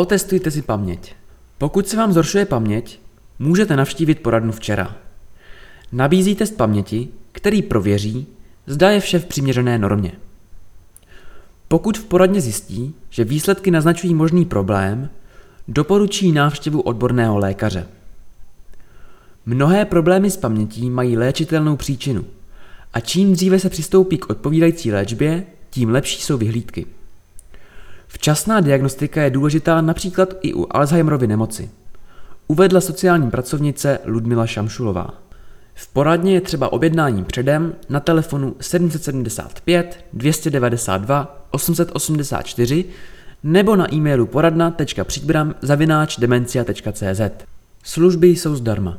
Otestujte si paměť. Pokud se vám zhoršuje paměť, můžete navštívit poradnu včera. Nabízí test paměti, který prověří, zda je vše v přiměřené normě. Pokud v poradně zjistí, že výsledky naznačují možný problém, doporučí návštěvu odborného lékaře. Mnohé problémy s pamětí mají léčitelnou příčinu a čím dříve se přistoupí k odpovídající léčbě, tím lepší jsou vyhlídky. Včasná diagnostika je důležitá například i u Alzheimerovy nemoci. Uvedla sociální pracovnice Ludmila Šamšulová. V poradně je třeba objednání předem na telefonu 775 292 884 nebo na e-mailu poradna.příbram zavináč demencia.cz. Služby jsou zdarma.